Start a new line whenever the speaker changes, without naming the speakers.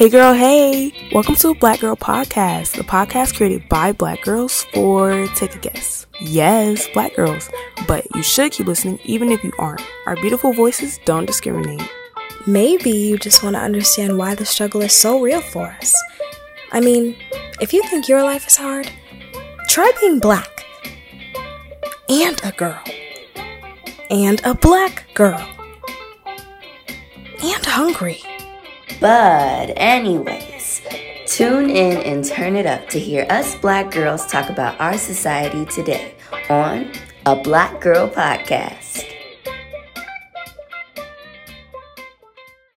Hey girl, hey! Welcome to Black Girl Podcast, the podcast created by black girls for, take a guess. Yes, black girls. But you should keep listening even if you aren't. Our beautiful voices don't discriminate.
Maybe you just want to understand why the struggle is so real for us. I mean, if you think your life is hard, try being black. And a girl. And a black girl. And hungry.
But, anyways, tune in and turn it up to hear us black girls talk about our society today on a Black Girl Podcast.